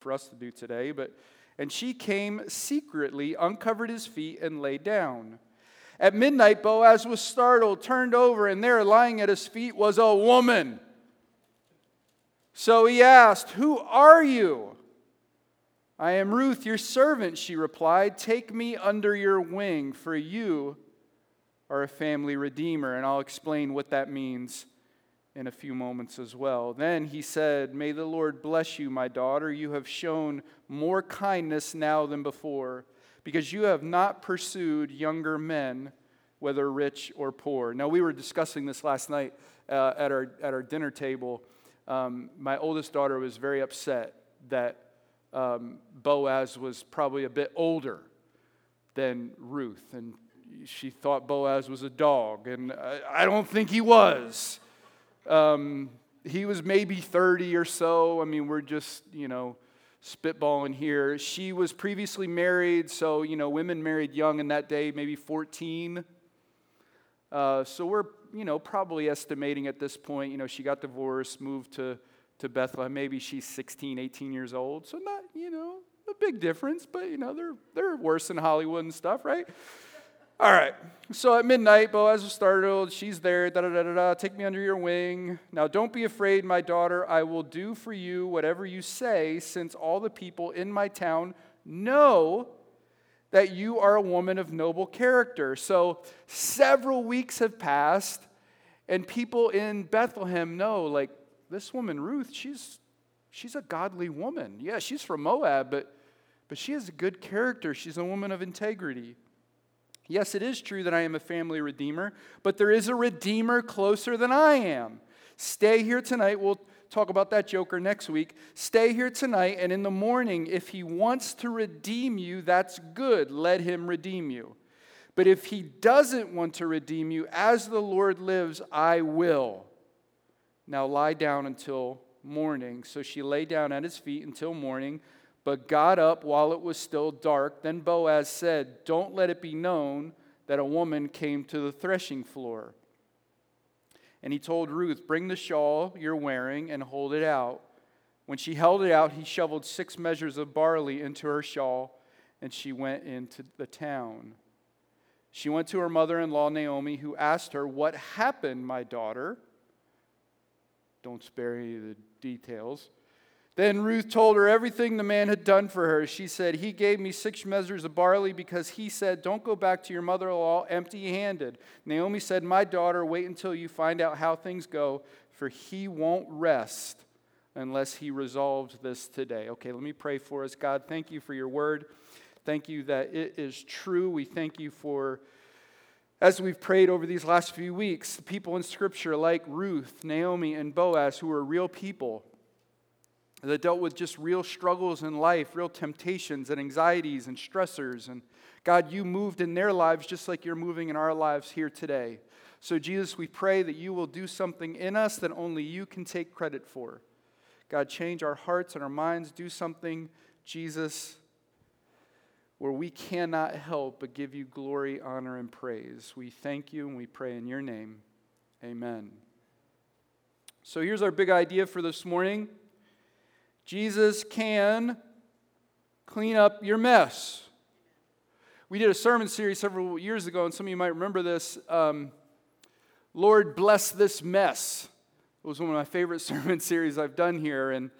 for us to do today, but and she came secretly, uncovered his feet, and lay down. At midnight, Boaz was startled, turned over, and there, lying at his feet, was a woman. So he asked, Who are you? I am Ruth, your servant, she replied. Take me under your wing, for you are a family redeemer. And I'll explain what that means in a few moments as well. Then he said, May the Lord bless you, my daughter. You have shown more kindness now than before, because you have not pursued younger men, whether rich or poor. Now, we were discussing this last night uh, at, our, at our dinner table. Um, my oldest daughter was very upset that um, Boaz was probably a bit older than Ruth, and she thought Boaz was a dog, and I, I don't think he was. Um, he was maybe 30 or so. I mean, we're just, you know, spitballing here. She was previously married, so, you know, women married young in that day, maybe 14. Uh, so we're, you know, probably estimating at this point, you know, she got divorced, moved to, to Bethlehem. Maybe she's 16, 18 years old. So not, you know, a big difference, but, you know, they're, they're worse than Hollywood and stuff, right? All right. So at midnight, Boaz was startled. She's there. Da da da da da. Take me under your wing. Now don't be afraid, my daughter. I will do for you whatever you say, since all the people in my town know that you are a woman of noble character. So several weeks have passed, and people in Bethlehem know, like, this woman, Ruth, she's she's a godly woman. Yeah, she's from Moab, but but she has a good character. She's a woman of integrity. Yes, it is true that I am a family redeemer, but there is a redeemer closer than I am. Stay here tonight. We'll talk about that joker next week. Stay here tonight, and in the morning, if he wants to redeem you, that's good. Let him redeem you. But if he doesn't want to redeem you, as the Lord lives, I will. Now lie down until morning. So she lay down at his feet until morning but got up while it was still dark. Then Boaz said, Don't let it be known that a woman came to the threshing floor. And he told Ruth, Bring the shawl you're wearing and hold it out. When she held it out, he shoveled six measures of barley into her shawl, and she went into the town. She went to her mother in law, Naomi, who asked her, What happened, my daughter? Don't spare any of the details. Then Ruth told her everything the man had done for her. She said, He gave me six measures of barley because he said, Don't go back to your mother in law empty handed. Naomi said, My daughter, wait until you find out how things go, for he won't rest unless he resolves this today. Okay, let me pray for us. God, thank you for your word. Thank you that it is true. We thank you for, as we've prayed over these last few weeks, the people in Scripture like Ruth, Naomi, and Boaz who are real people that dealt with just real struggles in life, real temptations and anxieties and stressors. And God, you moved in their lives just like you're moving in our lives here today. So, Jesus, we pray that you will do something in us that only you can take credit for. God, change our hearts and our minds. Do something, Jesus, where we cannot help but give you glory, honor, and praise. We thank you and we pray in your name. Amen. So, here's our big idea for this morning. Jesus can clean up your mess. We did a sermon series several years ago, and some of you might remember this. Um, Lord, bless this mess. It was one of my favorite sermon series I've done here. And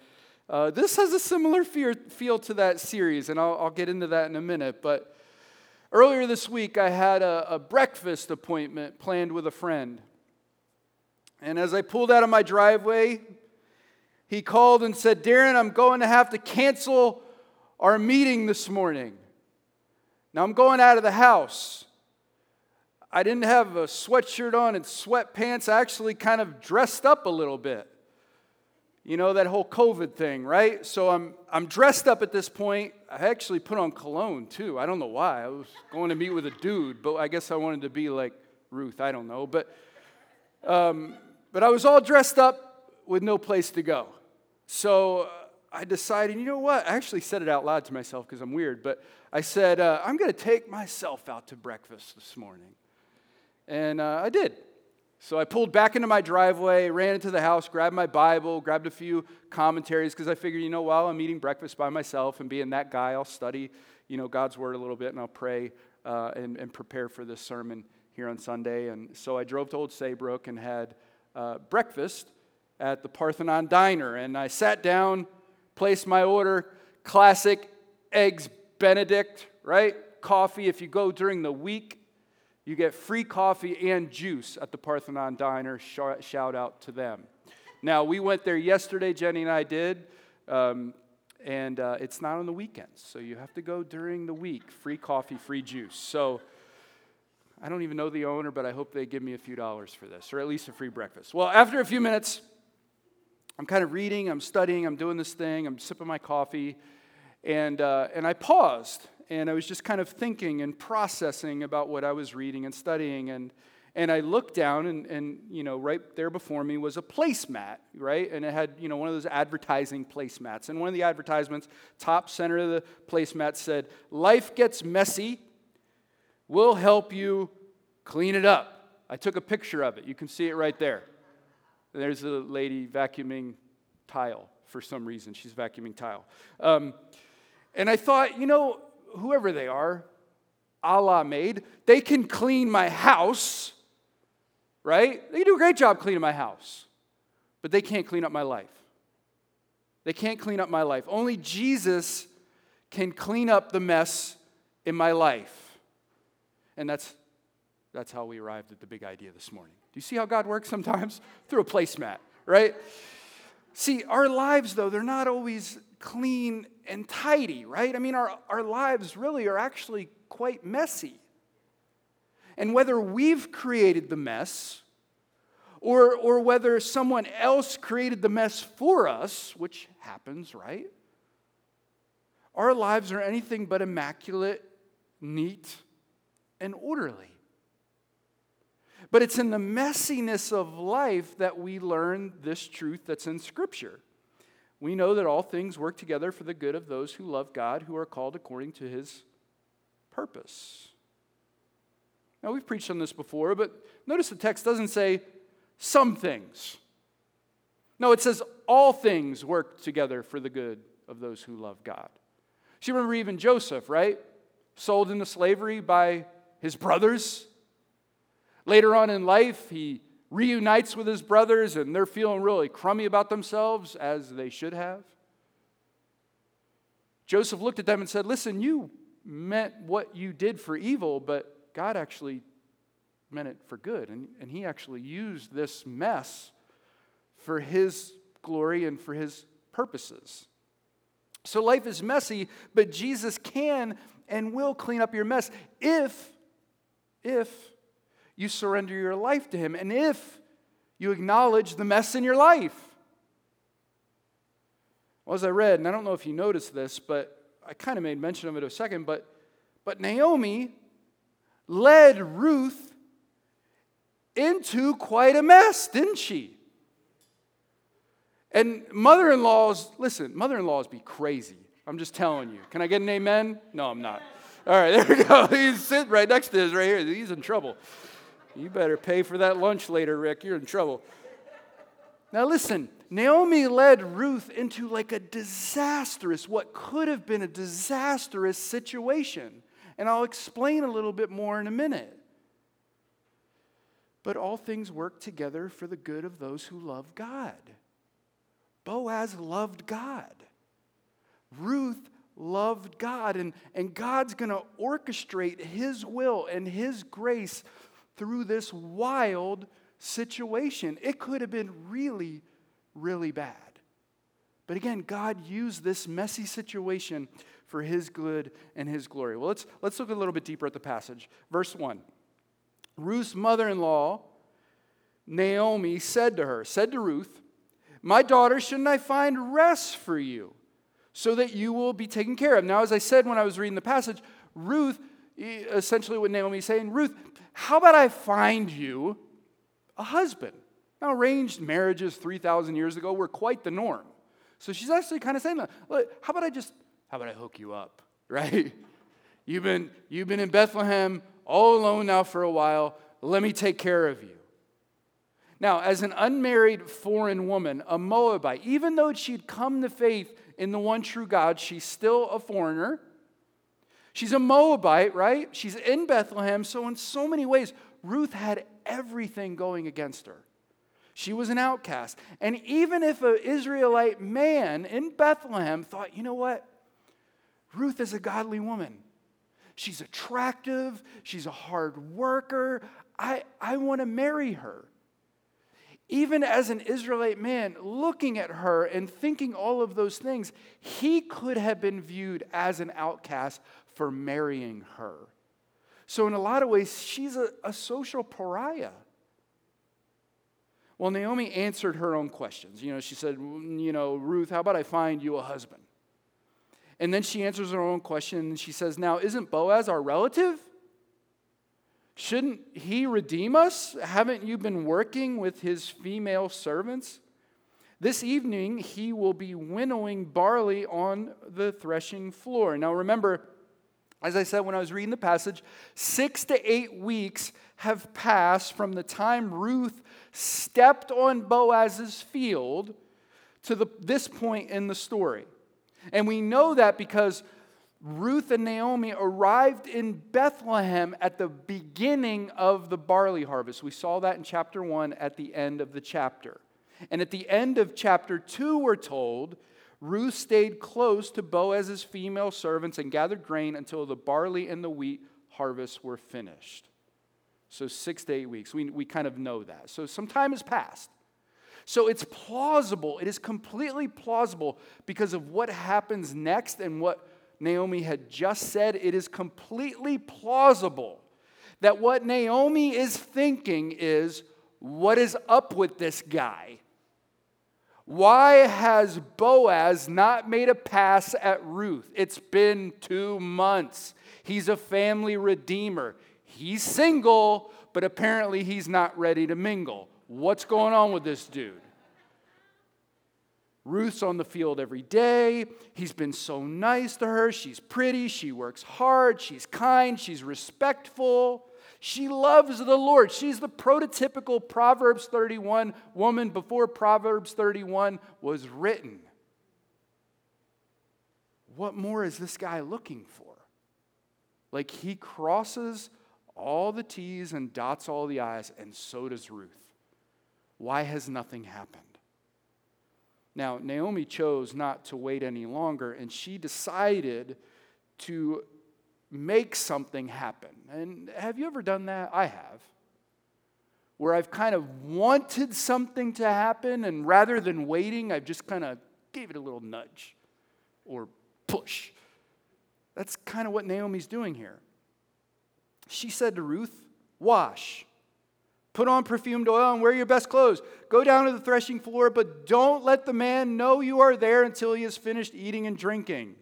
uh, this has a similar fear, feel to that series, and I'll, I'll, get into that in a minute. But earlier this week, I had a, a breakfast appointment planned with a friend. And as I pulled out of my driveway, he called and said, Darren, I'm going to have to cancel our meeting this morning. Now I'm going out of the house. I didn't have a sweatshirt on and sweatpants. I actually kind of dressed up a little bit. You know, that whole COVID thing, right? So I'm, I'm dressed up at this point. I actually put on cologne too. I don't know why. I was going to meet with a dude, but I guess I wanted to be like Ruth. I don't know. But, um, but I was all dressed up with no place to go. So uh, I decided, you know what? I actually said it out loud to myself because I'm weird, but I said, uh, I'm going to take myself out to breakfast this morning. And uh, I did. So I pulled back into my driveway, ran into the house, grabbed my Bible, grabbed a few commentaries because I figured, you know, while I'm eating breakfast by myself and being that guy, I'll study, you know, God's word a little bit and I'll pray uh, and, and prepare for this sermon here on Sunday. And so I drove to Old Saybrook and had uh, breakfast at the Parthenon Diner. And I sat down, placed my order, classic eggs Benedict, right? Coffee. If you go during the week, you get free coffee and juice at the Parthenon Diner. Shout out to them. Now, we went there yesterday, Jenny and I did, um, and uh, it's not on the weekends. So you have to go during the week. Free coffee, free juice. So I don't even know the owner, but I hope they give me a few dollars for this, or at least a free breakfast. Well, after a few minutes, I'm kind of reading, I'm studying, I'm doing this thing, I'm sipping my coffee, and, uh, and I paused, and I was just kind of thinking and processing about what I was reading and studying, and, and I looked down, and, and you know, right there before me was a placemat, right? And it had, you know, one of those advertising placemats. And one of the advertisements, top center of the placemat said, Life gets messy, We'll help you clean it up. I took a picture of it. You can see it right there. There's a lady vacuuming tile for some reason. She's vacuuming tile. Um, and I thought, you know, whoever they are, Molly Maid, they can clean my house, right? They can do a great job cleaning my house, but they can't clean up my life. They can't clean up my life. Only Jesus can clean up the mess in my life. And that's, that's how we arrived at the big idea this morning. Do you see how God works sometimes? Through a placemat, right? See, our lives, though, they're not always clean and tidy, right? I mean, our, our lives really are actually quite messy. And whether we've created the mess or, or whether someone else created the mess for us, which happens, right? Our lives are anything but immaculate, neat, and orderly. But it's in the messiness of life that we learn this truth that's in Scripture. We know that all things work together for the good of those who love God, who are called according to his purpose. Now, we've preached on this before, but notice the text doesn't say some things. No, it says all things work together for the good of those who love God. So you remember even Joseph, right? Sold into slavery by his brothers. Later on in life, he reunites with his brothers and they're feeling really crummy about themselves, as they should have. Joseph looked at them and said, Listen, you meant what you did for evil, but God actually meant it for good. And, and he actually used this mess for his glory and for his purposes. So life is messy, but Jesus can and will clean up your mess if if you surrender your life to Him and if you acknowledge the mess in your life. Well, as I read, and I don't know if you noticed this, but I kind of made mention of it a second, but, but Naomi led Ruth into quite a mess, didn't she? And mother in laws, listen, mother in laws be crazy. I'm just telling you. Can I get an amen? No, I'm not. All right, there we go. He's sitting right next to us right here. He's in trouble. You better pay for that lunch later, Rick. You're in trouble. Now, listen, Naomi led Ruth into like a disastrous, what could have been a disastrous situation. And I'll explain a little bit more in a minute. But all things work together for the good of those who love God. Boaz loved God. Ruth loved God, and, and God's going to orchestrate His will and His grace through this wild situation. It could have been really, really bad. But again, God used this messy situation for His good and His glory. Well, let's, let's look a little bit deeper at the passage. Verse 1 Ruth's mother in law, Naomi, said to her, said to Ruth, My daughter, shouldn't I find rest for you? so that you will be taken care of. Now, as I said when I was reading the passage, Ruth, essentially what Naomi is saying, Ruth, how about I find you a husband? Now, arranged marriages 3,000 years ago were quite the norm. So she's actually kind of saying, Look, how about I just, how about I hook you up, right? You've been, you've been in Bethlehem all alone now for a while. Let me take care of you. Now, as an unmarried foreign woman, a Moabite, even though she'd come to faith in the one true God, she's still a foreigner. She's a Moabite, right? She's in Bethlehem. So, in so many ways, Ruth had everything going against her. She was an outcast. And even if an Israelite man in Bethlehem thought, you know what? Ruth is a godly woman. She's attractive. She's a hard worker. I, I want to marry her. Even as an Israelite man looking at her and thinking all of those things, he could have been viewed as an outcast for marrying her. So, in a lot of ways, she's a, a social pariah. Well, Naomi answered her own questions. You know, she said, mm, You know, Ruth, how about I find you a husband? And then she answers her own question and she says, Now, isn't Boaz our relative? Shouldn't he redeem us? Haven't you been working with his female servants? This evening he will be winnowing barley on the threshing floor. Now remember, as I said when I was reading the passage, six to eight weeks have passed from the time Ruth stepped on Boaz's field to the, this point in the story. And we know that because Ruth and Naomi arrived in Bethlehem at the beginning of the barley harvest. We saw that in chapter 1 at the end of the chapter. And at the end of chapter 2, we're told Ruth stayed close to Boaz's female servants and gathered grain until the barley and the wheat harvests were finished. So, six to eight weeks. We, we kind of know that. So, some time has passed. So, it's plausible. It is completely plausible because of what happens next and what Naomi had just said. It is completely plausible that what Naomi is thinking is, what is up with this guy? Why has Boaz not made a pass at Ruth? It's been two months. He's a family redeemer. He's single, but apparently he's not ready to mingle. What's going on with this dude? Ruth's on the field every day. He's been so nice to her. She's pretty. She works hard. She's kind. She's respectful. She loves the Lord. She's the prototypical Proverbs 31 woman before Proverbs 31 was written. What more is this guy looking for? Like he crosses all the T's and dots all the I's, and so does Ruth. Why has nothing happened? Now, Naomi chose not to wait any longer, and she decided to make something happen. And have you ever done that? I have. Where I've kind of wanted something to happen, and rather than waiting, I've just kind of gave it a little nudge or push. That's kind of what Naomi's doing here. She said to Ruth, Wash, put on perfumed oil, and wear your best clothes. Go down to the threshing floor, but don't let the man know you are there until he has finished eating and drinking.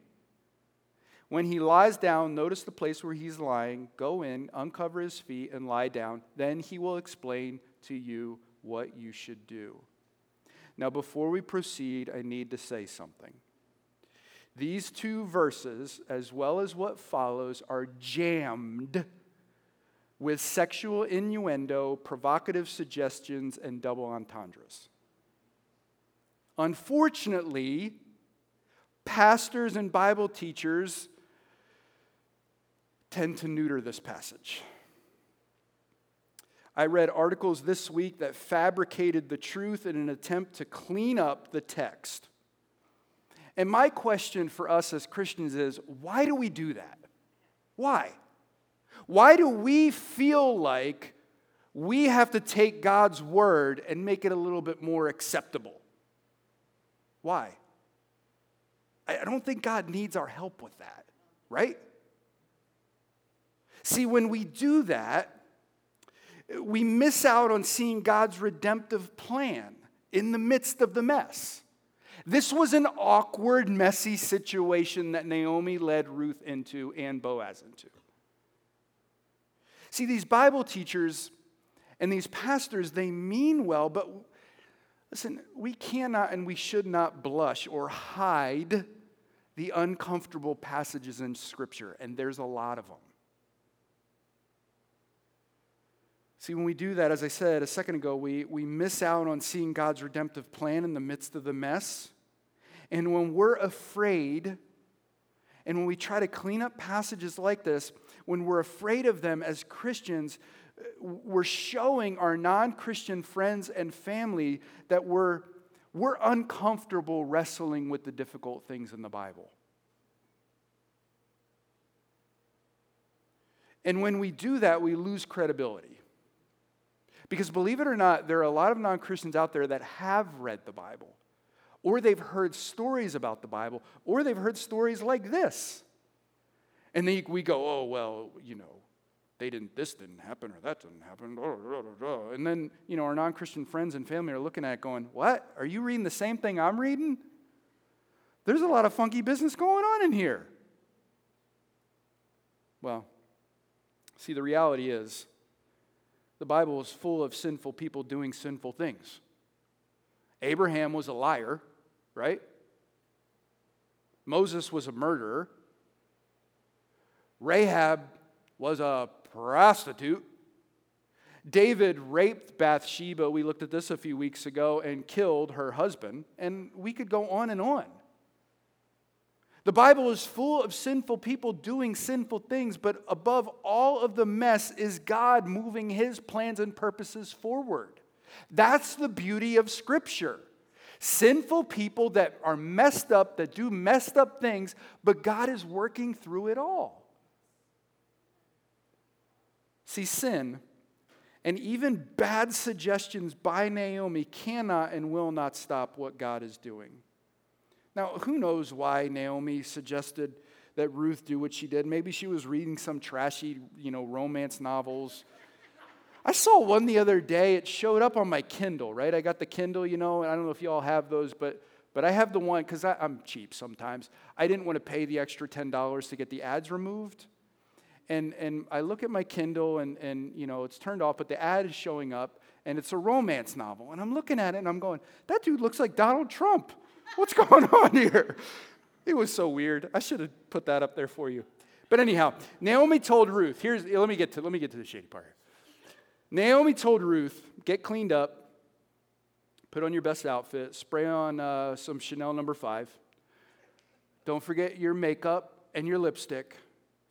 When he lies down, notice the place where he's lying, go in, uncover his feet, and lie down. Then he will explain to you what you should do. Now, before we proceed, I need to say something. These two verses, as well as what follows, are jammed with sexual innuendo, provocative suggestions, and double entendres. Unfortunately, pastors and Bible teachers tend to neuter this passage. I read articles this week that fabricated the truth in an attempt to clean up the text. And my question for us as Christians is why do we do that? Why? Why do we feel like we have to take God's word and make it a little bit more acceptable? Why? I don't think God needs our help with that, right? See, when we do that, we miss out on seeing God's redemptive plan in the midst of the mess. This was an awkward, messy situation that Naomi led Ruth into and Boaz into. See, these Bible teachers and these pastors, they mean well, but listen, we cannot and we should not blush or hide the uncomfortable passages in Scripture, and there's a lot of them. See, when we do that, as I said a second ago, we, we miss out on seeing God's redemptive plan in the midst of the mess. And when we're afraid, and when we try to clean up passages like this, when we're afraid of them as Christians, uh, we're showing our non Christian friends and family that we're, we're uncomfortable wrestling with the difficult things in the Bible. And when we do that, we lose credibility. Because believe it or not, there are a lot of non Christians out there that have read the Bible, or they've heard stories about the Bible, or they've heard stories like this. And then we go, oh, well, you know, they didn't, this didn't happen, or that didn't happen. And then, you know, our non Christian friends and family are looking at it going, what? Are you reading the same thing I'm reading? There's a lot of funky business going on in here. Well, see, the reality is the Bible is full of sinful people doing sinful things. Abraham was a liar, right? Moses was a murderer. Rahab was a prostitute. David raped Bathsheba, we looked at this a few weeks ago, and killed her husband. And we could go on and on. The Bible is full of sinful people doing sinful things, but above all of the mess is God moving his plans and purposes forward. That's the beauty of Scripture. Sinful people that are messed up, that do messed up things, but God is working through it all. See, sin and even bad suggestions by Naomi cannot and will not stop what God is doing. Now, who knows why Naomi suggested that Ruth do what she did? Maybe she was reading some trashy, you know, romance novels. I saw one the other day. It showed up on my Kindle, right? I got the Kindle, you know, and I don't know if you all have those, but but I have the one because I'm cheap sometimes. I didn't want to pay the extra $10 to get the ads removed. And, and I look at my Kindle and, and, you know, it's turned off, but the ad is showing up and it's a romance novel. And I'm looking at it and I'm going, that dude looks like Donald Trump. What's going on here? It was so weird. I should have put that up there for you. But anyhow, Naomi told Ruth, here's let me get to let me get to the shady part. Naomi told Ruth, get cleaned up, put on your best outfit, spray on uh, some Chanel number five. Don't forget your makeup and your lipstick.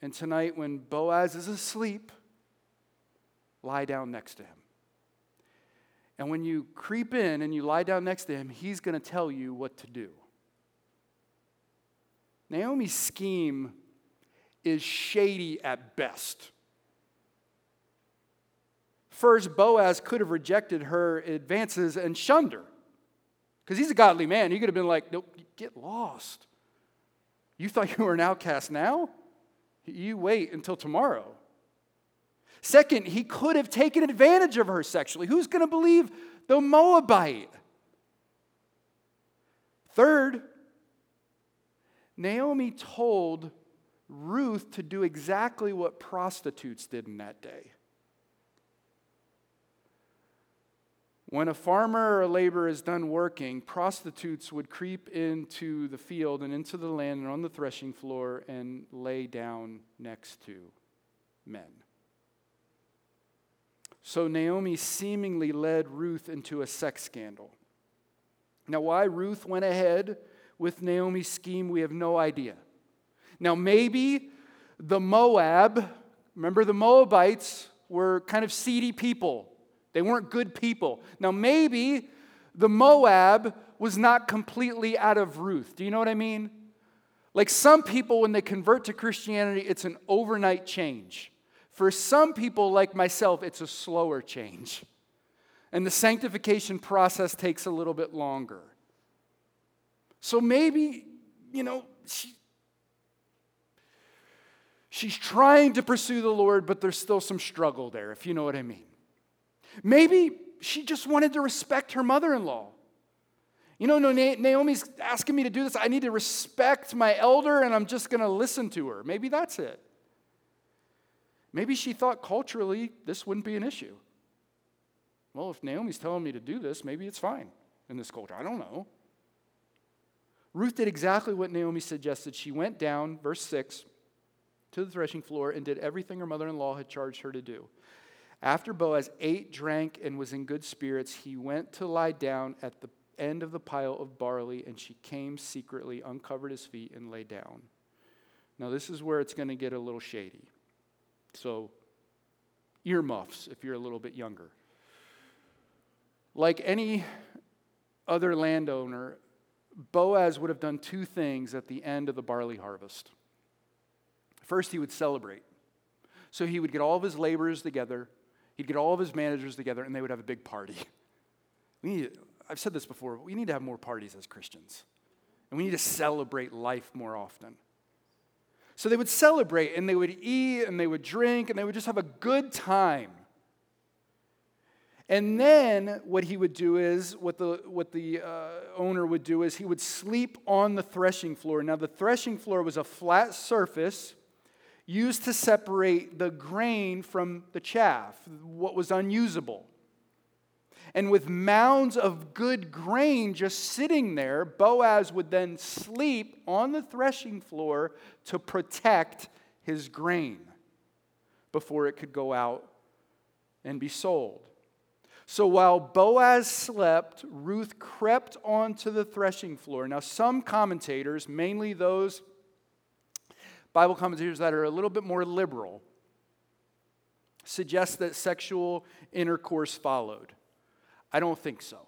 And tonight, when Boaz is asleep, lie down next to him. And when you creep in and you lie down next to him, he's going to tell you what to do. Naomi's scheme is shady at best. First, Boaz could have rejected her advances and shunned her. Because he's a godly man. He could have been like, nope, get lost. You thought you were an outcast now? You wait until tomorrow. Second, he could have taken advantage of her sexually. Who's going to believe the Moabite? Third, Naomi told Ruth to do exactly what prostitutes did in that day. When a farmer or a laborer is done working, prostitutes would creep into the field and into the land and on the threshing floor and lay down next to men. So Naomi seemingly led Ruth into a sex scandal. Now, why Ruth went ahead with Naomi's scheme, we have no idea. Now, maybe the Moab, remember the Moabites were kind of seedy people, they weren't good people. Now, maybe the Moab was not completely out of Ruth. Do you know what I mean? Like some people, when they convert to Christianity, it's an overnight change. For some people, like myself, it's a slower change. And the sanctification process takes a little bit longer. So maybe, you know, she, she's trying to pursue the Lord, but there's still some struggle there, if you know what I mean. Maybe she just wanted to respect her mother in law. You know, Naomi's asking me to do this. I need to respect my elder, and I'm just going to listen to her. Maybe that's it. Maybe she thought culturally this wouldn't be an issue. Well, if Naomi's telling me to do this, maybe it's fine in this culture. I don't know. Ruth did exactly what Naomi suggested. She went down, verse 6, to the threshing floor and did everything her mother in law had charged her to do. After Boaz ate, drank, and was in good spirits, he went to lie down at the end of the pile of barley, and she came secretly, uncovered his feet, and lay down. Now, this is where it's going to get a little shady. So, earmuffs if you're a little bit younger. Like any other landowner, Boaz would have done two things at the end of the barley harvest. First, he would celebrate. So he would get all of his laborers together, he'd get all of his managers together, and they would have a big party. We need, I've said this before, we need to have more parties as Christians. And we need to celebrate life more often. So they would celebrate and they would eat and they would drink and they would just have a good time. And then what he would do is, what the, what the uh, owner would do is, he would sleep on the threshing floor. Now, the threshing floor was a flat surface used to separate the grain from the chaff, what was unusable. And with mounds of good grain just sitting there, Boaz would then sleep on the threshing floor to protect his grain before it could go out and be sold. So while Boaz slept, Ruth crept onto the threshing floor. Now, some commentators, mainly those Bible commentators that are a little bit more liberal, suggest that sexual intercourse followed. I don't think so.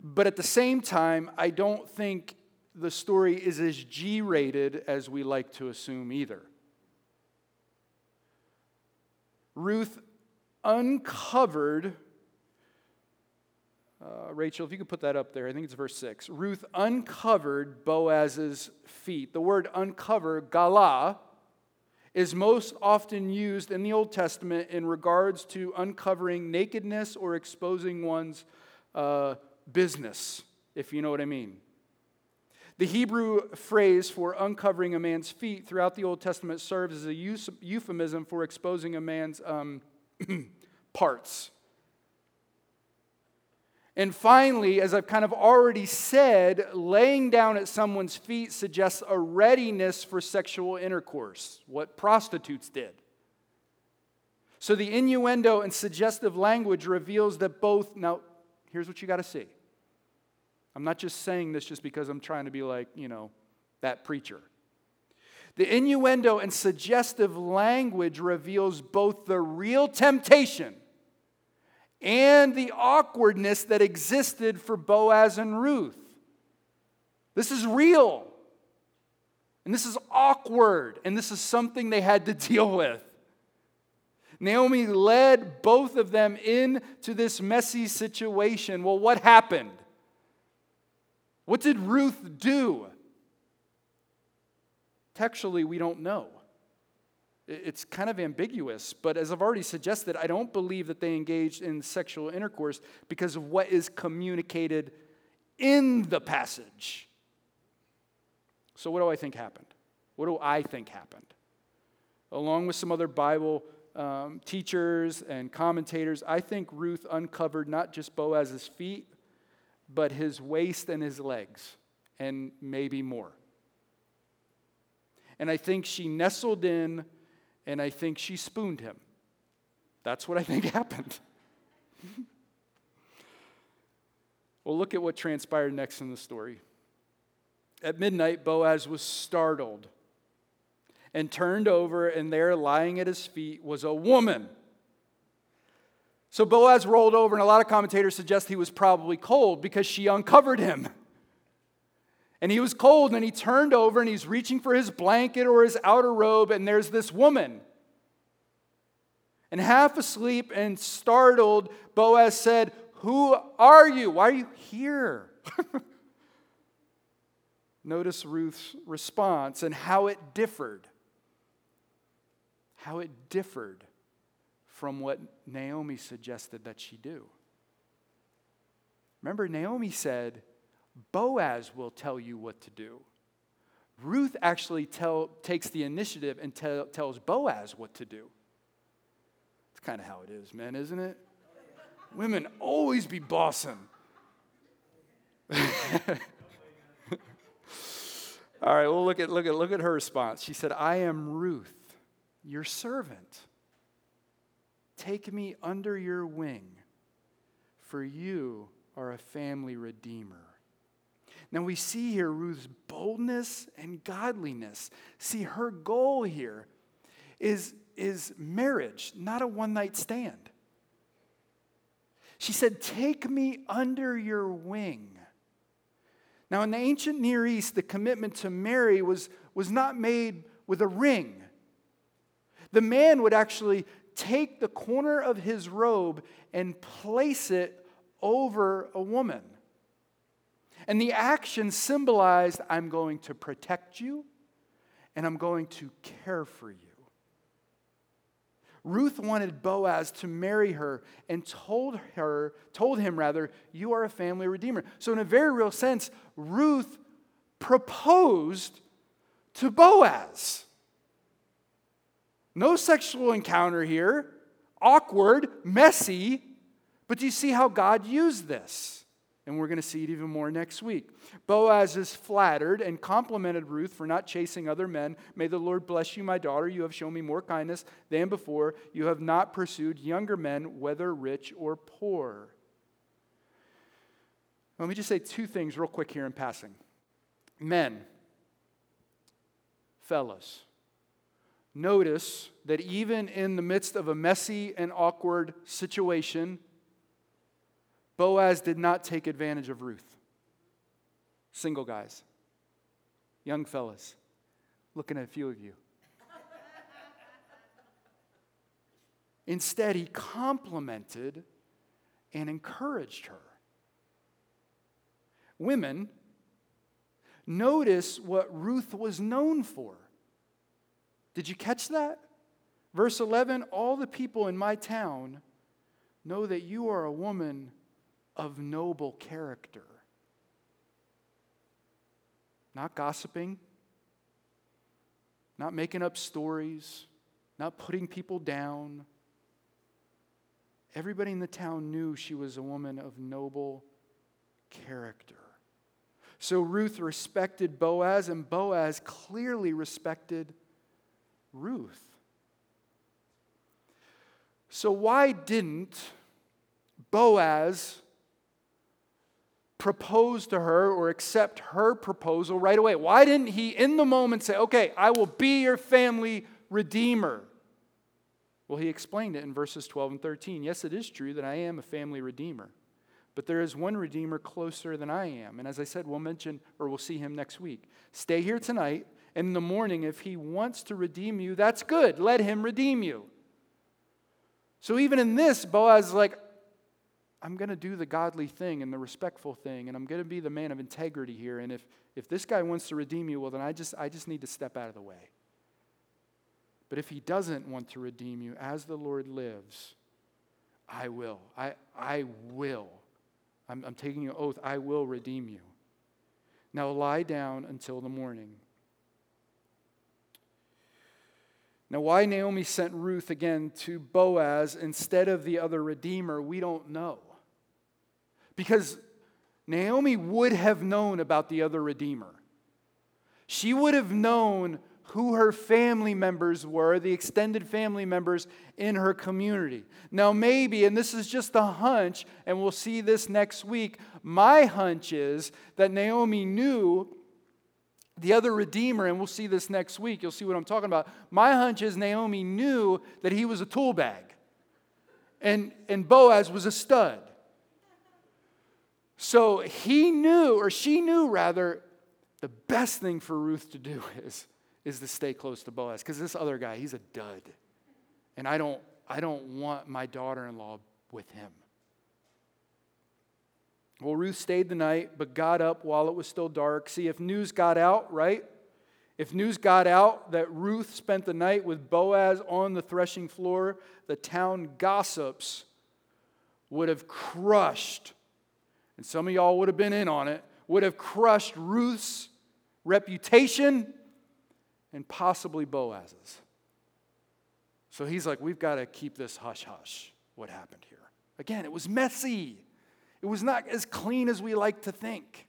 But at the same time, I don't think the story is as G rated as we like to assume either. Ruth uncovered, uh, Rachel, if you could put that up there, I think it's verse 6. Ruth uncovered Boaz's feet. The word uncover, gala, is most often used in the Old Testament in regards to uncovering nakedness or exposing one's uh, business, if you know what I mean. The Hebrew phrase for uncovering a man's feet throughout the Old Testament serves as a euphemism for exposing a man's um, parts. And finally, as I've kind of already said, laying down at someone's feet suggests a readiness for sexual intercourse, what prostitutes did. So the innuendo and suggestive language reveals that both, now, here's what you got to see. I'm not just saying this just because I'm trying to be like, you know, that preacher. The innuendo and suggestive language reveals both the real temptation and the awkwardness that existed for Boaz and Ruth. This is real. And this is awkward. And this is something they had to deal with. Naomi led both of them into this messy situation. Well, what happened? What did Ruth do? Textually, we don't know. It's kind of ambiguous, but as I've already suggested, I don't believe that they engaged in sexual intercourse because of what is communicated in the passage. So, what do I think happened? What do I think happened? Along with some other Bible um, teachers and commentators, I think Ruth uncovered not just Boaz's feet, but his waist and his legs, and maybe more. And I think she nestled in and I think she spooned him. That's what I think happened. well, look at what transpired next in the story. At midnight, Boaz was startled and turned over, and there, lying at his feet, was a woman. So Boaz rolled over, and a lot of commentators suggest he was probably cold because she uncovered him. And he was cold, and he turned over and he's reaching for his blanket or his outer robe, and there's this woman. And half asleep and startled, Boaz said, Who are you? Why are you here? Notice Ruth's response and how it differed. How it differed from what Naomi suggested that she do. Remember, Naomi said, Boaz will tell you what to do. Ruth actually tell, takes the initiative and tell, tells Boaz what to do. It's kind of how it is, man, isn't it? Women always be bossing. All right, well, look at, look, at, look at her response. She said, I am Ruth, your servant. Take me under your wing, for you are a family redeemer. Now we see here Ruth's boldness and godliness. See, her goal here is, is marriage, not a one night stand. She said, Take me under your wing. Now, in the ancient Near East, the commitment to marry was, was not made with a ring. The man would actually take the corner of his robe and place it over a woman. And the action symbolized I'm going to protect you and I'm going to care for you. Ruth wanted Boaz to marry her and told her, told him rather, you are a family redeemer. So in a very real sense, Ruth proposed to Boaz. No sexual encounter here, awkward, messy, but do you see how God used this? And we're going to see it even more next week. Boaz is flattered and complimented Ruth for not chasing other men. May the Lord bless you, my daughter. You have shown me more kindness than before. You have not pursued younger men, whether rich or poor. Let me just say two things real quick here in passing. Men, fellas, notice that even in the midst of a messy and awkward situation, Boaz did not take advantage of Ruth. Single guys, young fellas, looking at a few of you. Instead, he complimented and encouraged her. Women, notice what Ruth was known for. Did you catch that? Verse 11 All the people in my town know that you are a woman of noble character. Not gossiping, not making up stories, not putting people down. Everybody in the town knew she was a woman of noble character. So Ruth respected Boaz, and Boaz clearly respected Ruth. So, why didn't Boaz propose to her or accept her proposal right away? Why didn't he, in the moment, say, Okay, I will be your family redeemer? Well, he explained it in verses 12 and 13. Yes, it is true that I am a family redeemer, but there is one redeemer closer than I am. And as I said, we'll mention or we'll see him next week. Stay here tonight, and in the morning, if he wants to redeem you, that's good. Let him redeem you. So even in this, Boaz is like, I'm going to do the godly thing and the respectful thing, and I'm going to be the man of integrity here. And if, if this guy wants to redeem you, well, then I just, I just need to step out of the way. But if he doesn't want to redeem you, as the Lord lives, I will. I, I will. I'm, I'm taking an oath. I will redeem you. Now lie down until the morning. Now, why Naomi sent Ruth again to Boaz instead of the other redeemer, we don't know. Because Naomi would have known about the other Redeemer. She would have known who her family members were, the extended family members in her community. Now, maybe, and this is just a hunch, and we'll see this next week, my hunch is that Naomi knew the other Redeemer, and we'll see this next week. You'll see what I'm talking about. My hunch is Naomi knew that he was a tool bag, and, and Boaz was a stud. So he knew, or she knew rather, the best thing for Ruth to do is, is to stay close to Boaz. Because this other guy, he's a dud. And I don't, I don't want my daughter in law with him. Well, Ruth stayed the night, but got up while it was still dark. See, if news got out, right? If news got out that Ruth spent the night with Boaz on the threshing floor, the town gossips would have crushed and some of y'all would have been in on it, would have crushed Ruth's reputation and possibly Boaz's. So he's like, we've got to keep this hush hush, what happened here. Again, it was messy, it was not as clean as we like to think.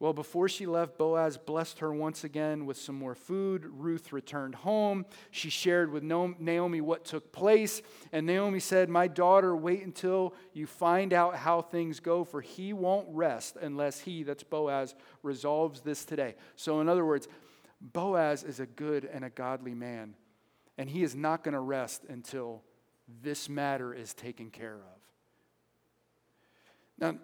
Well, before she left, Boaz blessed her once again with some more food. Ruth returned home. She shared with Naomi what took place. And Naomi said, My daughter, wait until you find out how things go, for he won't rest unless he, that's Boaz, resolves this today. So, in other words, Boaz is a good and a godly man, and he is not going to rest until this matter is taken care of. Now,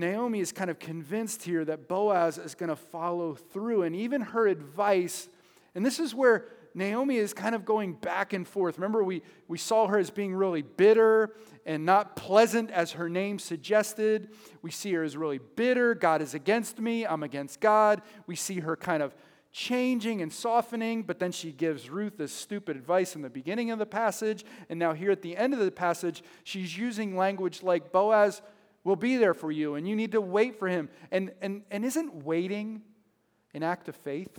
Naomi is kind of convinced here that Boaz is going to follow through, and even her advice, and this is where Naomi is kind of going back and forth. Remember, we, we saw her as being really bitter and not pleasant, as her name suggested. We see her as really bitter. God is against me, I'm against God. We see her kind of changing and softening, but then she gives Ruth this stupid advice in the beginning of the passage. And now, here at the end of the passage, she's using language like Boaz will be there for you and you need to wait for him. And, and, and isn't waiting an act of faith?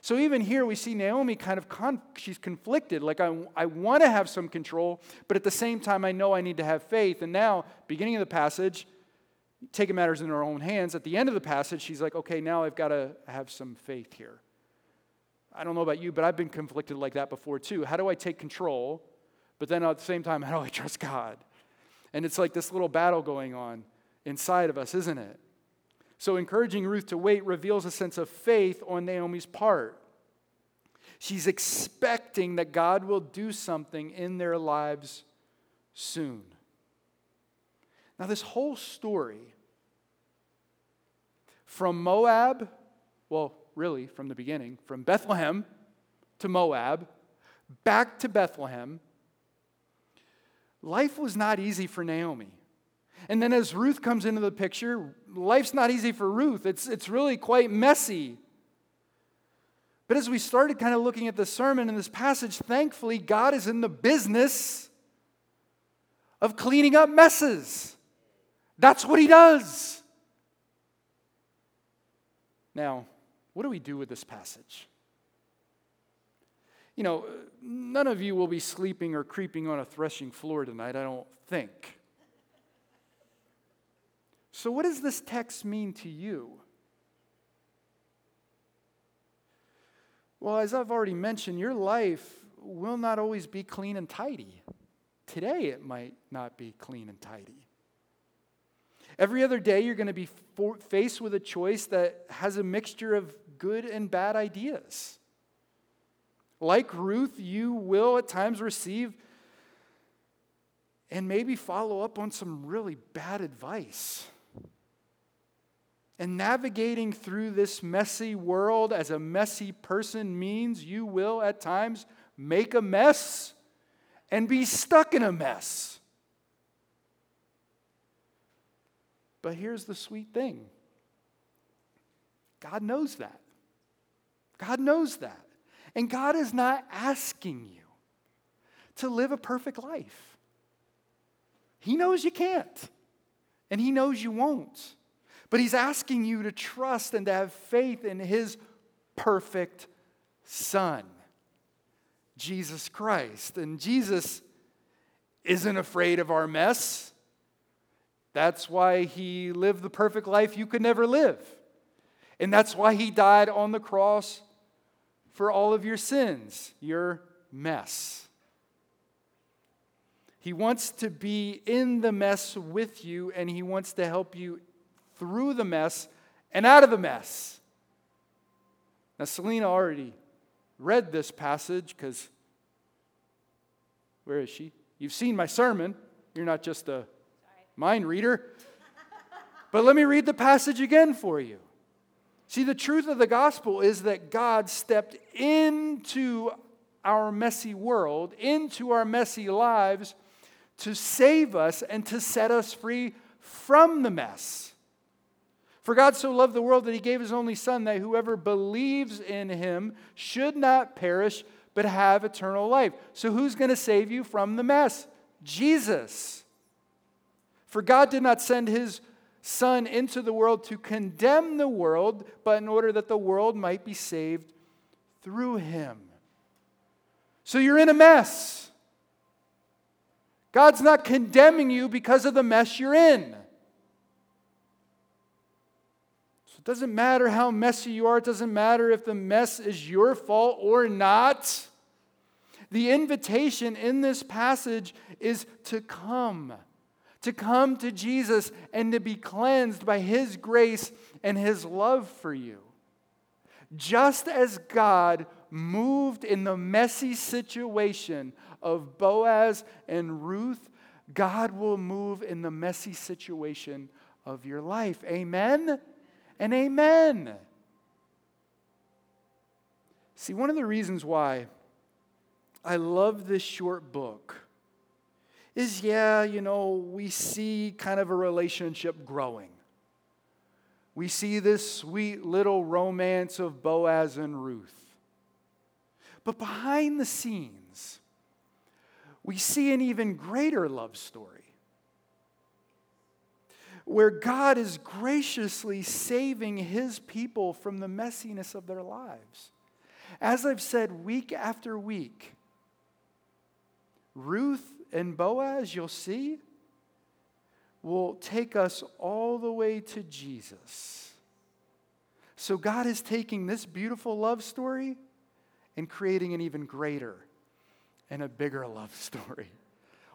So even here we see Naomi kind of, con- she's conflicted. Like, I, I want to have some control, but at the same time, I know I need to have faith. And now, beginning of the passage, taking matters in her own hands. At the end of the passage, she's like, okay, now I've got to have some faith here. I don't know about you, but I've been conflicted like that before too. How do I take control? But then at the same time, how do I trust God? And it's like this little battle going on inside of us, isn't it? So, encouraging Ruth to wait reveals a sense of faith on Naomi's part. She's expecting that God will do something in their lives soon. Now, this whole story from Moab, well, really from the beginning, from Bethlehem to Moab, back to Bethlehem, life was not easy for Naomi. And then as Ruth comes into the picture, life's not easy for Ruth. It's, it's really quite messy. But as we started kind of looking at the sermon in this passage, thankfully, God is in the business of cleaning up messes. That's what He does. Now, what do we do with this passage? You know, none of you will be sleeping or creeping on a threshing floor tonight, I don't think. So, what does this text mean to you? Well, as I've already mentioned, your life will not always be clean and tidy. Today, it might not be clean and tidy. Every other day, you're going to be faced with a choice that has a mixture of good and bad ideas. Like Ruth, you will at times receive and maybe follow up on some really bad advice. And navigating through this messy world as a messy person means you will at times make a mess and be stuck in a mess. But here's the sweet thing God knows that. God knows that. And God is not asking you to live a perfect life. He knows you can't, and He knows you won't. But He's asking you to trust and to have faith in His perfect Son, Jesus Christ. And Jesus isn't afraid of our mess. That's why He lived the perfect life you could never live. And that's why He died on the cross for all of your sins, your mess. He wants to be in the mess with you, and He wants to help you through the mess and out of the mess. Now, Selena already read this passage because where is she? You've seen my sermon. You're not just a mind reader. but let me read the passage again for you. See, the truth of the gospel is that God stepped into our messy world, into our messy lives, to save us and to set us free from the mess. For God so loved the world that he gave his only Son, that whoever believes in him should not perish, but have eternal life. So, who's going to save you from the mess? Jesus. For God did not send his Son into the world to condemn the world, but in order that the world might be saved through him. So you're in a mess. God's not condemning you because of the mess you're in. So it doesn't matter how messy you are, it doesn't matter if the mess is your fault or not. The invitation in this passage is to come, to come to Jesus and to be cleansed by His grace and His love for you. Just as God moved in the messy situation of Boaz and Ruth, God will move in the messy situation of your life. Amen and amen. See, one of the reasons why I love this short book is yeah, you know, we see kind of a relationship growing. We see this sweet little romance of Boaz and Ruth. But behind the scenes, we see an even greater love story where God is graciously saving his people from the messiness of their lives. As I've said week after week, Ruth and Boaz, you'll see, will take us all the way to Jesus. So God is taking this beautiful love story and creating an even greater and a bigger love story,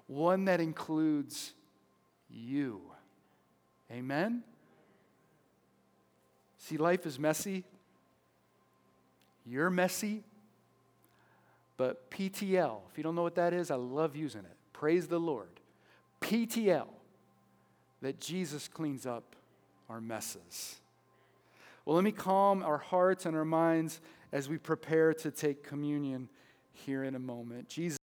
one that includes you. Amen? See, life is messy. You're messy. But PTL, if you don't know what that is, I love using it. Praise the Lord. PTL, that Jesus cleans up our messes. Well, let me calm our hearts and our minds as we prepare to take communion here in a moment. Jesus